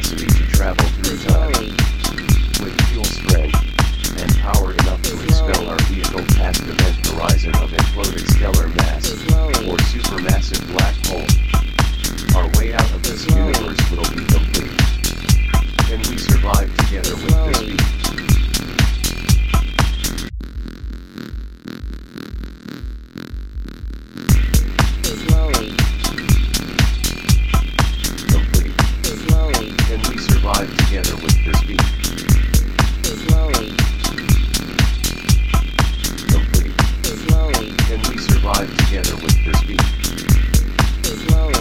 capacity to travel through time. With fuel spread and power enough to expel our vehicle past the event horizon of imploding stellar mass Slowly.